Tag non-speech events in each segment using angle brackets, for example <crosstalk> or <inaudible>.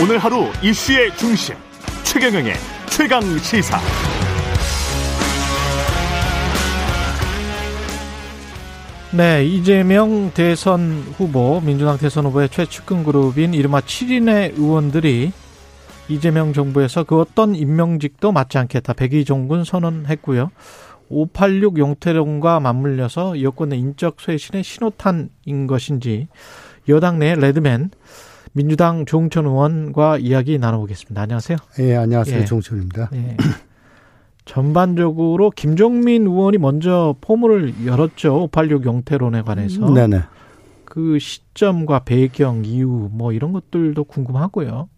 오늘 하루 이슈의 중심 최경영의 최강 시사. 네, 이재명 대선 후보, 민주당 대선 후보의 최측근 그룹인 이른바 7인의 의원들이 이재명 정부에서 그 어떤 임명직도 맞지 않겠다. 백의종군 선언했고요. 586 용태론과 맞물려서 여권의 인적 쇄신의 신호탄인 것인지 여당 내 레드맨 민주당 조홍천 의원과 이야기 나눠보겠습니다. 안녕하세요. 예, 안녕하세요. 예. 조홍천입니다. 예. 전반적으로 김종민 의원이 먼저 포문을 열었죠. 586 용태론에 관해서. 네네. 그 시점과 배경, 이유 뭐 이런 것들도 궁금하고요.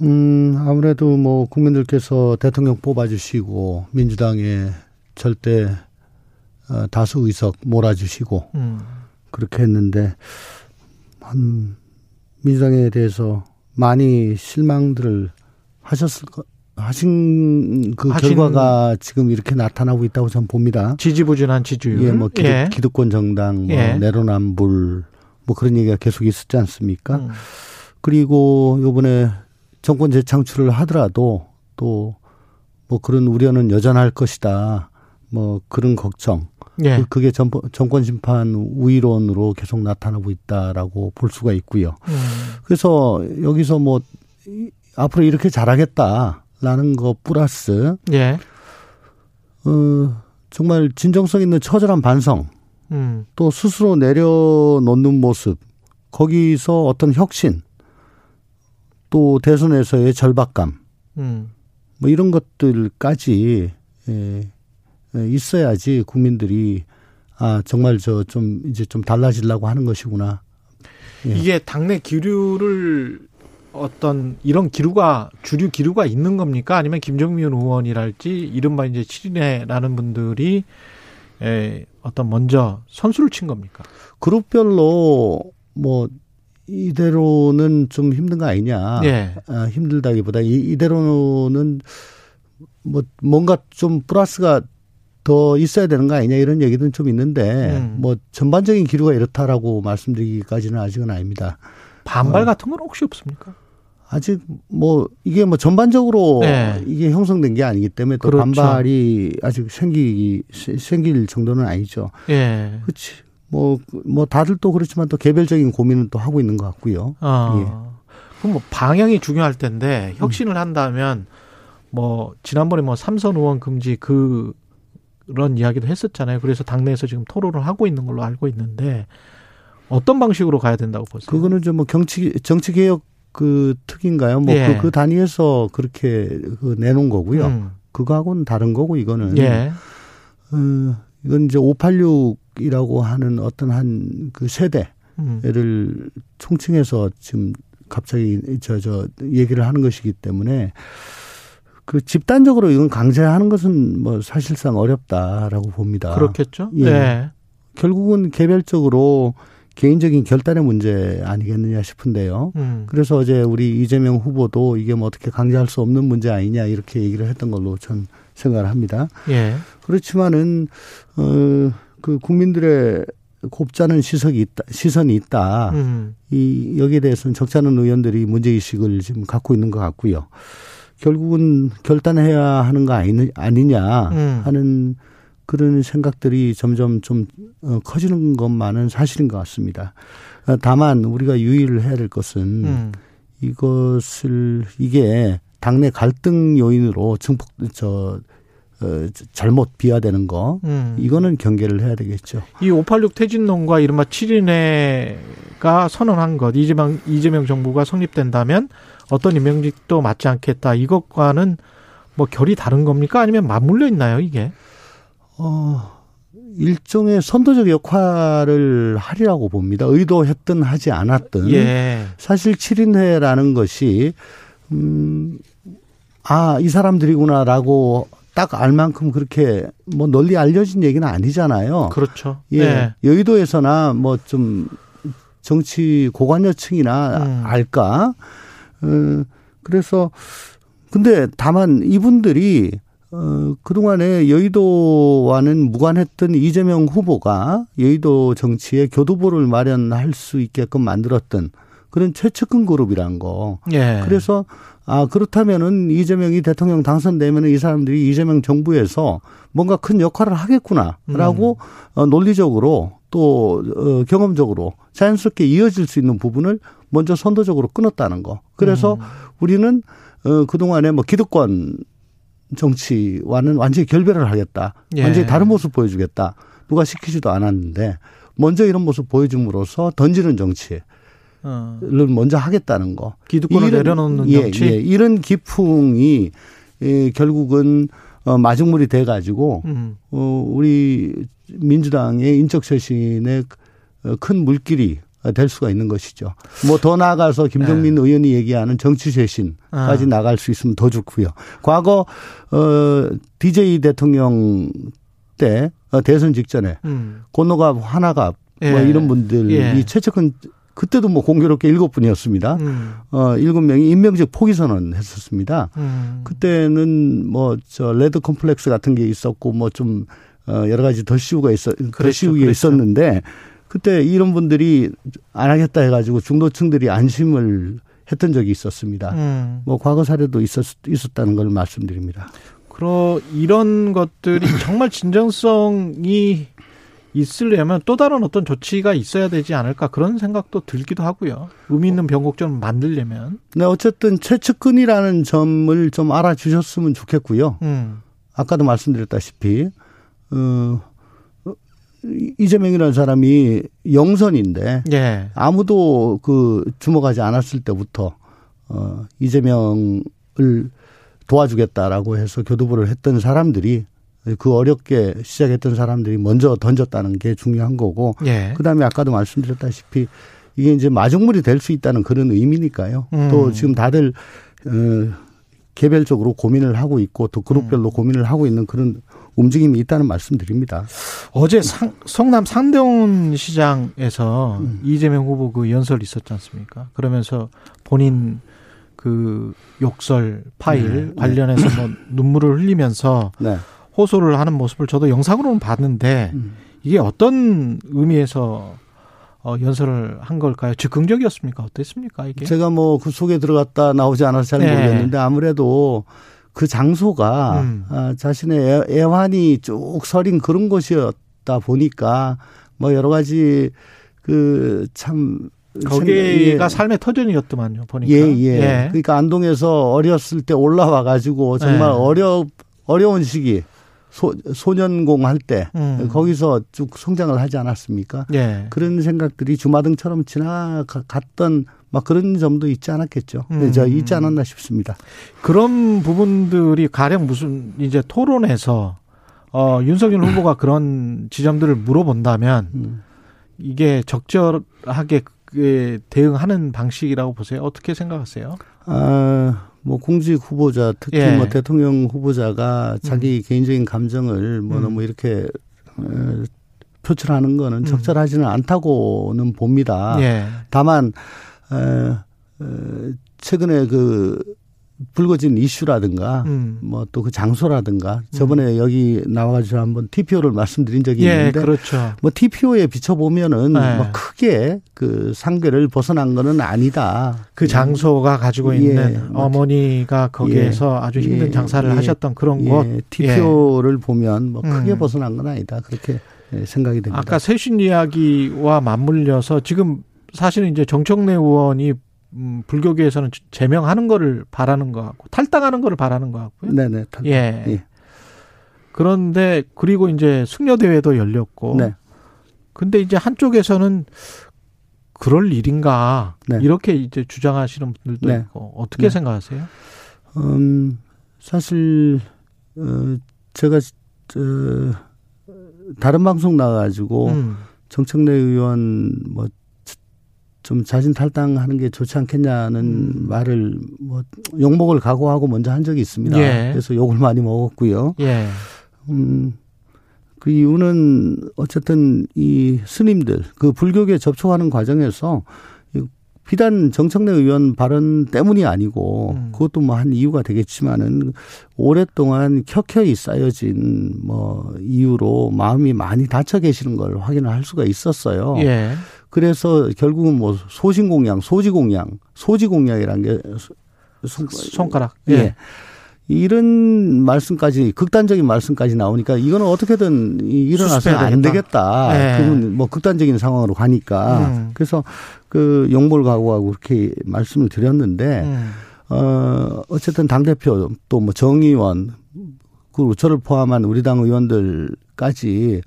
음, 아무래도 뭐 국민들께서 대통령 뽑아주시고 민주당에 절대 어, 다수 의석 몰아주시고 음. 그렇게 했는데 한 민주당에 대해서 많이 실망들을 하셨을 것 하신 그 하신 결과가 지금 이렇게 나타나고 있다고 저는 봅니다. 지지부진한 지지율. 예, 뭐 기득, 예. 기득권 정당, 뭐 예. 내로남불 뭐 그런 얘기가 계속 있었지 않습니까? 음. 그리고 요번에 정권 재창출을 하더라도 또 뭐 그런 우려는 여전할 것이다. 뭐 그런 걱정. 예. 그, 그게 정, 정권 심판 우위론으로 계속 나타나고 있다라고 볼 수가 있고요. 음. 그래서 여기서 뭐 앞으로 이렇게 잘하겠다라는 거 플러스 예. 어 정말 진정성 있는 처절한 반성 음. 또 스스로 내려놓는 모습 거기서 어떤 혁신 또 대선에서의 절박감, 음. 뭐 이런 것들까지 예, 예, 있어야지 국민들이 아 정말 저 좀 이제 좀 달라지려고 하는 것이구나. 예. 이게 당내 기류를 어떤 이런 기류가 주류 기류가 있는 겁니까? 아니면 김정민 의원이랄지 이른바 이제 7인회라는 분들이 에, 어떤 먼저 선수를 친 겁니까? 그룹별로 뭐 이대로는 좀 힘든 거 아니냐. 예. 아, 힘들다기보다 이, 이대로는 뭐 뭔가 좀 플러스가 더 있어야 되는 거 아니냐 이런 얘기는 좀 있는데 음. 뭐 전반적인 기류가 이렇다라고 말씀드리기까지는 아직은 아닙니다. 반발 어. 같은 건 혹시 없습니까? 아직 뭐 이게 뭐 전반적으로 네. 이게 형성된 게 아니기 때문에 또 그렇죠. 반발이 아직 생기 생길 정도는 아니죠. 예. 그렇지. 뭐, 뭐 다들 또 그렇지만 또 개별적인 고민은 또 하고 있는 것 같고요. 아. 예. 그럼 뭐 방향이 중요할 텐데 혁신을 한다면 뭐 지난번에 뭐 삼선 의원 금지 그 그런 이야기도 했었잖아요. 그래서 당내에서 지금 토론을 하고 있는 걸로 알고 있는데 어떤 방식으로 가야 된다고 보세요? 그거는 좀뭐 정치 정치 개혁 그 특인가요? 뭐그 예. 그 단위에서 그렇게 그 내놓은 거고요. 음. 그거하고는 다른 거고 이거는 예. 어, 이건 이제 586이라고 하는 어떤 한 그 세대를 음. 총칭해서 지금 갑자기 저, 저 얘기를 하는 것이기 때문에 그 집단적으로 이건 강제하는 것은 뭐 사실상 어렵다라고 봅니다. 그렇겠죠. 예. 네. 결국은 개별적으로 개인적인 결단의 문제 아니겠느냐 싶은데요. 음. 그래서 어제 우리 이재명 후보도 이게 뭐 어떻게 강제할 수 없는 문제 아니냐 이렇게 얘기를 했던 걸로 전 생각을 합니다. 예. 그렇지만은 어그 국민들의 곱잖은 시석이 있다, 시선이 있다. 음. 이 여기에 대해서는 적지 않은 의원들이 문제 의식을 지금 갖고 있는 것 같고요. 결국은 결단해야 하는 거 아니, 아니냐 음. 하는 그런 생각들이 점점 좀 어, 커지는 것만은 사실인 것 같습니다. 어, 다만 우리가 유의를 해야 될 것은 음. 이것을 이게 당내 갈등 요인으로 증폭 저 어, 잘못 비화되는 거 음. 이거는 경계를 해야 되겠죠. 이 586 퇴진론과 이른바 7인회가 선언한 것 이재명 이재명 정부가 성립된다면 어떤 임명직도 맞지 않겠다. 이것과는 뭐 결이 다른 겁니까? 아니면 맞물려 있나요, 이게? 어, 일종의 선도적 역할을 하리라고 봅니다. 의도했든 하지 않았든. 예. 사실 7인회라는 것이, 음, 아, 이 사람들이구나라고 딱 알 만큼 그렇게 뭐 널리 알려진 얘기는 아니잖아요. 그렇죠. 예. 네. 여의도에서나 뭐 좀 정치 고관여층이나 음. 알까? 어, 그래서 근데 다만 이분들이 어, 그동안에 여의도와는 무관했던 이재명 후보가 여의도 정치에 교두보를 마련할 수 있게끔 만들었던 그런 최측근 그룹이란 거. 예. 그래서 아 그렇다면은 이재명이 대통령 당선되면은 이 사람들이 이재명 정부에서 뭔가 큰 역할을 하겠구나라고 음. 어, 논리적으로 또 어, 경험적으로 자연스럽게 이어질 수 있는 부분을 먼저 선도적으로 끊었다는 거. 그래서 음. 우리는 어, 그동안에 뭐 기득권 정치와는 완전히 결별을 하겠다. 예. 완전히 다른 모습 보여주겠다. 누가 시키지도 않았는데 먼저 이런 모습 보여줌으로써 던지는 정치. 어. 를 먼저 하겠다는 거. 기득권을 이런, 내려놓는 예, 정치. 예, 이런 기풍이 예, 결국은 어, 마중물이 돼 가지고 음. 어, 우리 민주당의 인적 쇄신의 큰 물길이 될 수가 있는 것이죠. 뭐 더 나아가서 김정민 네. 의원이 얘기하는 정치 쇄신까지 아. 나갈 수 있으면 더 좋고요. 과거 어 DJ 대통령 때 어, 대선 직전에 음. 권노갑 한화갑 뭐 예. 뭐 이런 분들이 예. 최측근 그때도 뭐 공교롭게 일곱 분이었습니다. 음. 어, 일곱 명이 임명직 포기 선언 했었습니다. 음. 그때는 뭐 저 레드 컴플렉스 같은 게 있었고 뭐 좀 어, 여러 가지 덧씌우기가 있어, 그렇죠. 덧씌우기 그렇죠. 있었는데 그때 이런 분들이 안 하겠다 해가지고 중도층들이 안심을 했던 적이 있었습니다. 음. 뭐 과거 사례도 있었, 있었다는 걸 말씀드립니다. 그러 이런 것들이 정말 진정성이 있으려면 또 다른 어떤 조치가 있어야 되지 않을까 그런 생각도 들기도 하고요. 의미 있는 변곡점을 만들려면. 네, 어쨌든 최측근이라는 점을 좀 알아주셨으면 좋겠고요. 음. 아까도 말씀드렸다시피 어, 이재명이라는 사람이 영선인데 예. 아무도 그 주목하지 않았을 때부터 어, 이재명을 도와주겠다라고 해서 교두보를 했던 사람들이 그 어렵게 시작했던 사람들이 먼저 던졌다는 게 중요한 거고 예. 그다음에 아까도 말씀드렸다시피 이게 이제 마중물이 될 수 있다는 그런 의미니까요. 음. 또 지금 다들 어 개별적으로 고민을 하고 있고 또 그룹별로 음. 고민을 하고 있는 그런 움직임이 있다는 말씀드립니다. 어제 상, 성남 상대원 시장에서 음. 이재명 후보 그 연설 있었지 않습니까? 그러면서 본인 그 욕설 파일 네. 관련해서 뭐 눈물을 흘리면서 네. 호소를 하는 모습을 저도 영상으로는 봤는데 음. 이게 어떤 의미에서 어, 연설을 한 걸까요? 즉흥적이었습니까? 어땠습니까? 이게? 제가 뭐 그 속에 들어갔다 나오지 않아서 잘 네. 모르겠는데 아무래도 그 장소가 음. 아, 자신의 애환이 쭉 서린 그런 곳이었다 보니까 뭐 여러 가지 그참 거기가 예. 삶의 터전이었더만요 보니까. 예, 예, 예. 그러니까 안동에서 어렸을 때 올라와 가지고 정말 예. 어려 어려운 시기 소, 소년공 할 때, 음. 거기서 쭉 성장을 하지 않았습니까? 예. 그런 생각들이 주마등처럼 지나갔던 막 그런 점도 있지 않았겠죠. 음. 저 있지 않았나 싶습니다. 그런 부분들이 가령 무슨 이제 토론에서 어, 윤석열 후보가 그런 지점들을 물어본다면 음. 이게 적절하게 대응하는 방식이라고 보세요. 어떻게 생각하세요? 아, 뭐 공직 후보자 특히 예. 뭐 대통령 후보자가 자기 음. 개인적인 감정을 뭐 음. 너무 이렇게 어, 표출하는 거는 음. 적절하지는 않다고는 봅니다. 예. 다만 어, 어, 최근에 그 불거진 이슈라든가 음. 뭐또 그 장소라든가 저번에 음. 여기 나와가지고 한번 TPO를 말씀드린 적이 예, 있는데 그렇죠. 뭐 TPO에 비춰보면은 네. 뭐 크게 그 상계를 벗어난 거는 아니다. 그 장소가 가지고 예. 있는 예. 어머니가 거기에서 예. 아주 힘든 예. 장사를 예. 하셨던 그런 곳 TPO를 보면 뭐 크게 음. 벗어난 건 아니다. 그렇게 생각이 됩니다. 아까 쇄신 이야기와 맞물려서 지금 사실은 이제 정청래 의원이 음, 불교계에서는 제명하는 거를 바라는 것 같고 탈당하는 거를 바라는 것 같고요. 네네. 탈당. 예. 예. 그런데 그리고 이제 승려 대회도 열렸고. 네. 근데 이제 한쪽에서는 그럴 일인가 네. 이렇게 이제 주장하시는 분들도 네. 있고 어떻게 네. 생각하세요? 음 사실 어 제가 저 다른 방송 나가가지고 음. 정청래 의원 뭐 좀 자진 탈당하는 게 좋지 않겠냐는 음. 말을 뭐 욕먹을 각오하고 먼저 한 적이 있습니다. 예. 그래서 욕을 많이 먹었고요. 예. 음, 그 이유는 어쨌든 이 스님들 그 불교계 접촉하는 과정에서 비단 정청래 의원 발언 때문이 아니고 음. 그것도 뭐 한 이유가 되겠지만은 오랫동안 켜켜이 쌓여진 뭐 이유로 마음이 많이 닫혀 계시는 걸 확인을 할 수가 있었어요. 예. 그래서 결국은 뭐 소신 공양, 소지 공양, 소지 공양이라는 게 손, 손가락. 예. 예. 이런 말씀까지 극단적인 말씀까지 나오니까 이거는 어떻게든 일어나서는 안 되겠다. 네. 그건 뭐 극단적인 상황으로 가니까 음. 그래서 그 용몰 각오하고 그렇게 말씀을 드렸는데 음. 어 어쨌든 당 대표 또 뭐 정의원 그리고 저를 포함한 우리 당 의원들까지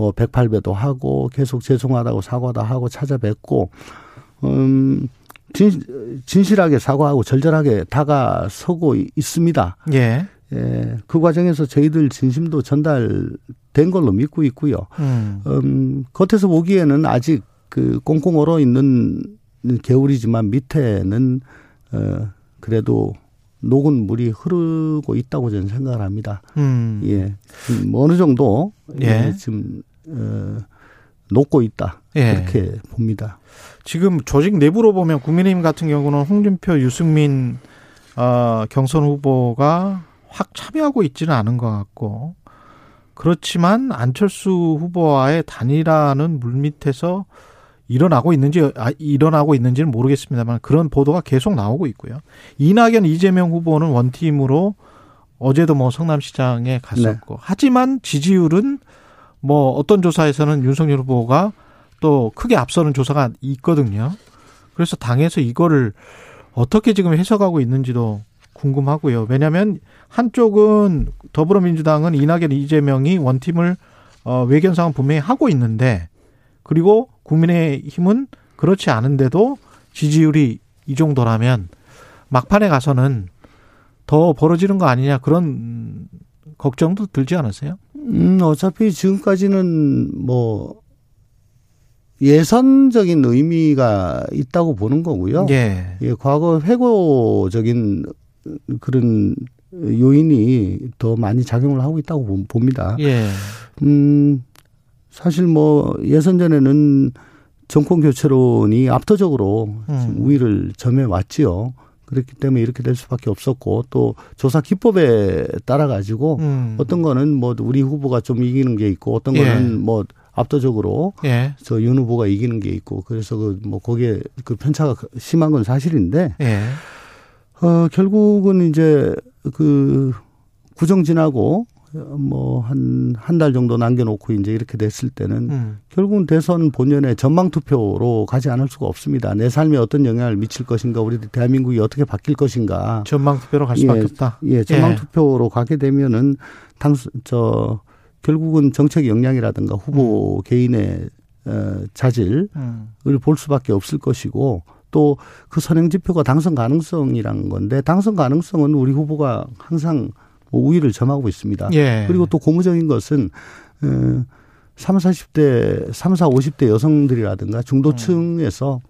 뭐 108배도 하고 계속 죄송하다고 사과도 하고 찾아뵙고 음 진, 진실하게 사과하고 절절하게 다가서고 있습니다. 예. 예. 그 과정에서 저희들 진심도 전달된 걸로 믿고 있고요. 음. 음 겉에서 보기에는 아직 그 꽁꽁 얼어 있는 개울이지만 밑에는 어 그래도 녹은 물이 흐르고 있다고 저는 생각을 합니다. 음. 예. 뭐 어느 정도 예. 지금 어 녹고 있다. 예. 그렇게 봅니다. 지금 조직 내부로 보면 국민의힘 같은 경우는 홍준표, 유승민 어, 경선 후보가 확 참여하고 있지는 않은 것 같고 그렇지만 안철수 후보와의 단일화는 물밑에서 일어나고 있는지 아, 일어나고 있는지는 모르겠습니다만 그런 보도가 계속 나오고 있고요. 이낙연, 이재명 후보는 원팀으로 어제도 뭐 성남시장에 갔었고 네. 하지만 지지율은 뭐 어떤 조사에서는 윤석열 후보가 또 크게 앞서는 조사가 있거든요. 그래서 당에서 이거를 어떻게 지금 해석하고 있는지도 궁금하고요. 왜냐하면 한쪽은 더불어민주당은 이낙연, 이재명이 원팀을 어, 외견상은 분명히 하고 있는데 그리고 국민의힘은 그렇지 않은데도 지지율이 이 정도라면 막판에 가서는 더 벌어지는 거 아니냐 그런 걱정도 들지 않으세요? 음, 어차피 지금까지는 뭐 예선적인 의미가 있다고 보는 거고요. 예. 예, 과거 회고적인 그런 요인이 더 많이 작용을 하고 있다고 봅니다. 예. 음, 사실 뭐 예선전에는 정권 교체론이 압도적으로 음. 우위를 점해 왔지요. 그렇기 때문에 이렇게 될 수밖에 없었고 또 조사 기법에 따라 가지고 음. 어떤 거는 뭐 우리 후보가 좀 이기는 게 있고 어떤 거는 예. 뭐 압도적으로 예. 저윤 후보가 이기는 게 있고 그래서 그 뭐 거기에 그 편차가 심한 건 사실인데 예. 어 결국은 이제 그 구정 지나고 뭐 한 한 달 정도 남겨놓고 이제 이렇게 됐을 때는 음. 결국은 대선 본연의 전망 투표로 가지 않을 수가 없습니다. 내 삶에 어떤 영향을 미칠 것인가, 우리 대한민국이 어떻게 바뀔 것인가. 전망 투표로 갈 수밖에 예, 없다. 예, 전망 예. 투표로 가게 되면은 당저 결국은 정책 역량이라든가 후보 음. 개인의 어, 자질을 음. 볼 수밖에 없을 것이고 또 그 선행 지표가 당선 가능성이라는 건데 당선 가능성은 우리 후보가 항상 뭐 우위를 점하고 있습니다. 예. 그리고 또 고무적인 것은 어, 3, 40대, 3, 4, 50대 여성들이라든가 중도층에서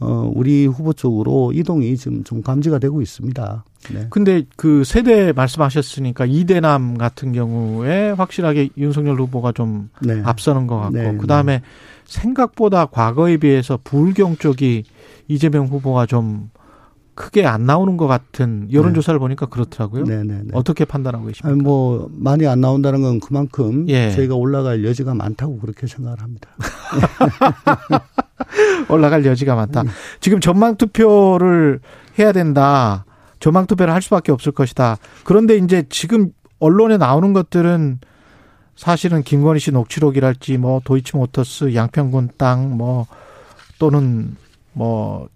어, 우리 후보 쪽으로 이동이 지금 좀 감지가 되고 있습니다. 네. 근데 그 세대 말씀하셨으니까 이대남 같은 경우에 확실하게 윤석열 후보가 좀 네. 앞서는 것 같고 네. 그 다음에 네. 생각보다 과거에 비해서 불경 쪽이 이재명 후보가 좀 크게 안 나오는 것 같은 여론 조사를 네. 보니까 그렇더라고요. 네네네. 네, 네. 어떻게 판단하고 계십니까? 아니, 뭐 많이 안 나온다는 건 그만큼 예. 저희가 올라갈 여지가 많다고 그렇게 생각을 합니다. <laughs> 올라갈 여지가 많다. 지금 전망 투표를 해야 된다. 전망 투표를 할 수밖에 없을 것이다. 그런데 이제 지금 언론에 나오는 것들은 사실은 김건희 씨 녹취록이랄지 뭐 도이치모터스 양평군 땅 뭐 또는 뭐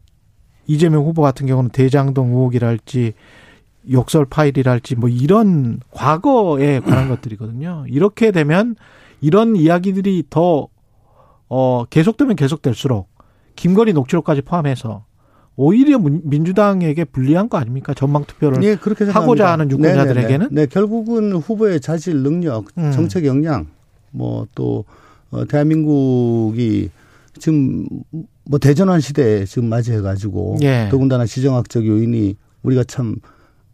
이재명 후보 같은 경우는 대장동 의혹이랄지 욕설 파일이랄지 뭐 이런 과거에 관한 것들이거든요. 이렇게 되면 이런 이야기들이 더 어, 계속되면 계속될수록 김건희 녹취록까지 포함해서 오히려 민주당에게 불리한 거 아닙니까? 전망 투표를 네, 그렇게 하고자 하는 유권자들에게는? 네, 네, 결국은 후보의 자질, 능력, 음. 정책 역량, 뭐또 어, 대한민국이 지금 뭐 대전환 시대에 지금 맞이해 가지고 예. 더군다나 지정학적 요인이 우리가 참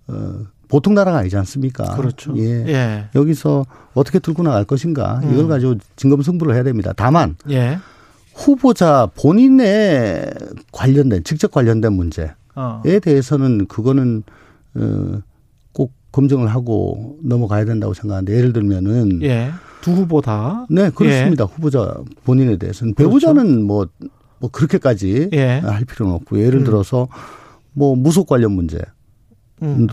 어, 보통 나라가 아니지 않습니까? 그렇죠. 예. 예. 여기서 어떻게 들고 나갈 것인가 이걸 음. 가지고 진검승부를 해야 됩니다. 다만 예. 후보자 본인의 관련된 직접 관련된 문제에 어. 대해서는 그거는 어 꼭 검증을 하고 넘어가야 된다고 생각하는데 예를 들면은 예. 두 후보 다. 네, 그렇습니다. 예. 후보자 본인에 대해서는 배우자는 그렇죠. 뭐 뭐 그렇게까지 예. 할 필요는 없고 예를 음. 들어서 뭐 무속 관련 문제도 음.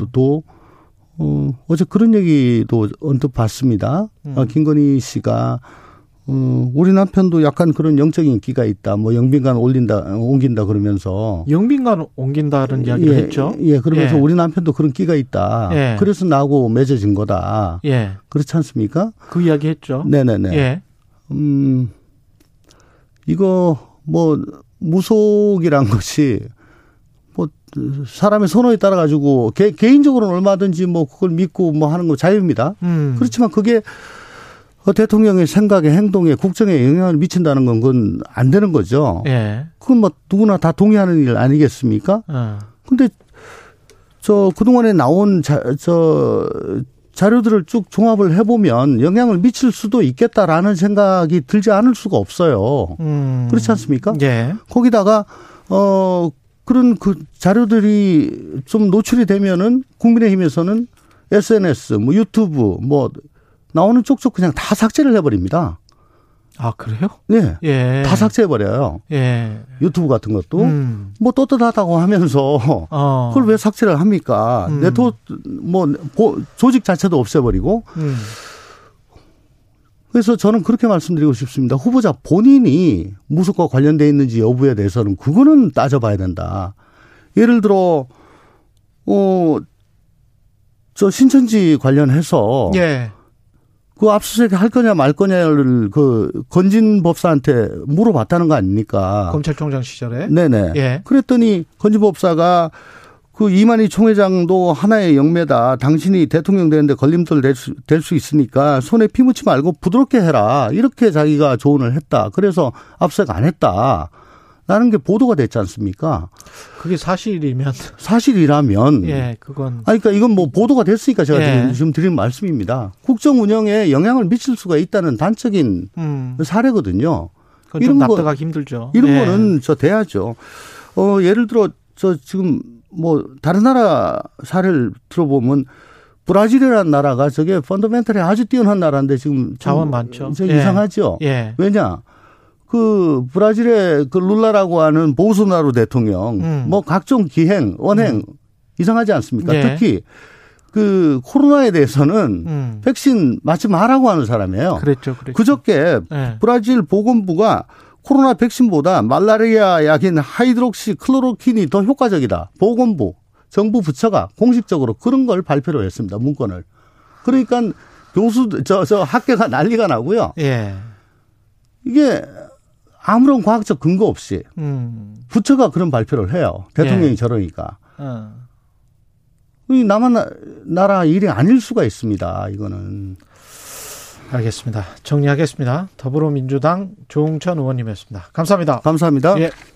어, 어제 그런 얘기도 언뜻 봤습니다. 음. 어, 김건희 씨가 어, 우리 남편도 약간 그런 영적인 인기가 있다. 뭐 영빈관 올린다, 옮긴다 그러면서. 영빈관 옮긴다는 이야기를 예, 했죠. 예, 그러면서 예. 우리 남편도 그런 끼가 있다. 예. 그래서 나하고 맺어진 거다. 예. 그렇지 않습니까? 그 이야기 했죠. 네네네. 예. 음, 이거 뭐 무속이란 <laughs> 것이 뭐 사람의 선호에 따라 가지고 개, 개인적으로는 얼마든지 뭐 그걸 믿고 뭐 하는 거 자유입니다. 음. 그렇지만 그게 그 대통령의 생각에 행동에 국정에 영향을 미친다는 건 그건 안 되는 거죠. 예. 그건 뭐 누구나 다 동의하는 일 아니겠습니까? 어. 근데 저 그동안에 나온 자, 저 자료들을 쭉 종합을 해보면 영향을 미칠 수도 있겠다라는 생각이 들지 않을 수가 없어요. 음. 그렇지 않습니까? 예. 거기다가 어 그런 그 자료들이 좀 노출이 되면은 국민의힘에서는 SNS, 뭐 유튜브, 뭐 나오는 쪽쪽 그냥 다 삭제를 해버립니다. 아 그래요? 네, 예. 다 삭제해버려요. 예. 유튜브 같은 것도 음. 뭐 떳떳하다고 하면서 <laughs> 어. 그걸 왜 삭제를 합니까? 음. 네트워크 뭐 조직 자체도 없애버리고. 음. 그래서 저는 그렇게 말씀드리고 싶습니다. 후보자 본인이 무속과 관련돼 있는지 여부에 대해서는 그거는 따져봐야 된다. 예를 들어 어저 신천지 관련해서 예. 그 압수수색 할 거냐 말 거냐를 그 건진 법사한테 물어봤다는 거 아닙니까? 검찰총장 시절에. 네네. 예. 그랬더니 건진 법사가 그 이만희 총회장도 하나의 영매다. 당신이 대통령 되는데 걸림돌 될 수, 될 수 있으니까 손에 피 묻지 말고 부드럽게 해라. 이렇게 자기가 조언을 했다. 그래서 압수수색 안 했다. 라는 게 보도가 됐지 않습니까? 그게 사실이면 사실이라면 <laughs> 예, 그건 아니 그러니까 이건 뭐 보도가 됐으니까 제가 예. 지금 드리는 말씀입니다. 국정 운영에 영향을 미칠 수가 있다는 단적인 음. 사례거든요. 이런 납득하기 거, 힘들죠. 이런 예. 거는 저 돼야죠. 어 예를 들어 저 지금 뭐 다른 나라 사례를 들어보면 브라질이라는 나라가 저게 펀더멘털이 아주 뛰어난 나라인데 지금 자원 많죠. 예. 이상하죠. 예. 왜냐? 그 브라질의 그 룰라라고 하는 보수나루 대통령 음. 뭐 각종 기행 원행 음. 이상하지 않습니까? 네. 특히 그 코로나에 대해서는 음. 백신 맞지 말라고 하는 사람이에요. 그랬죠, 그랬죠. 그저께 네. 브라질 보건부가 코로나 백신보다 말라리아 약인 하이드록시클로로퀸이 더 효과적이다. 보건부 정부 부처가 공식적으로 그런 걸 발표를 했습니다. 문건을. 그러니까 교수 저저 학계가 난리가 나고요. 예. 이게 아무런 과학적 근거 없이 음. 부처가 그런 발표를 해요. 대통령이 예. 저러니까. 어. 이 남의 나라 일이 아닐 수가 있습니다. 이거는. 알겠습니다. 정리하겠습니다. 더불어민주당 조웅천 의원님이었습니다. 감사합니다. 감사합니다. 예.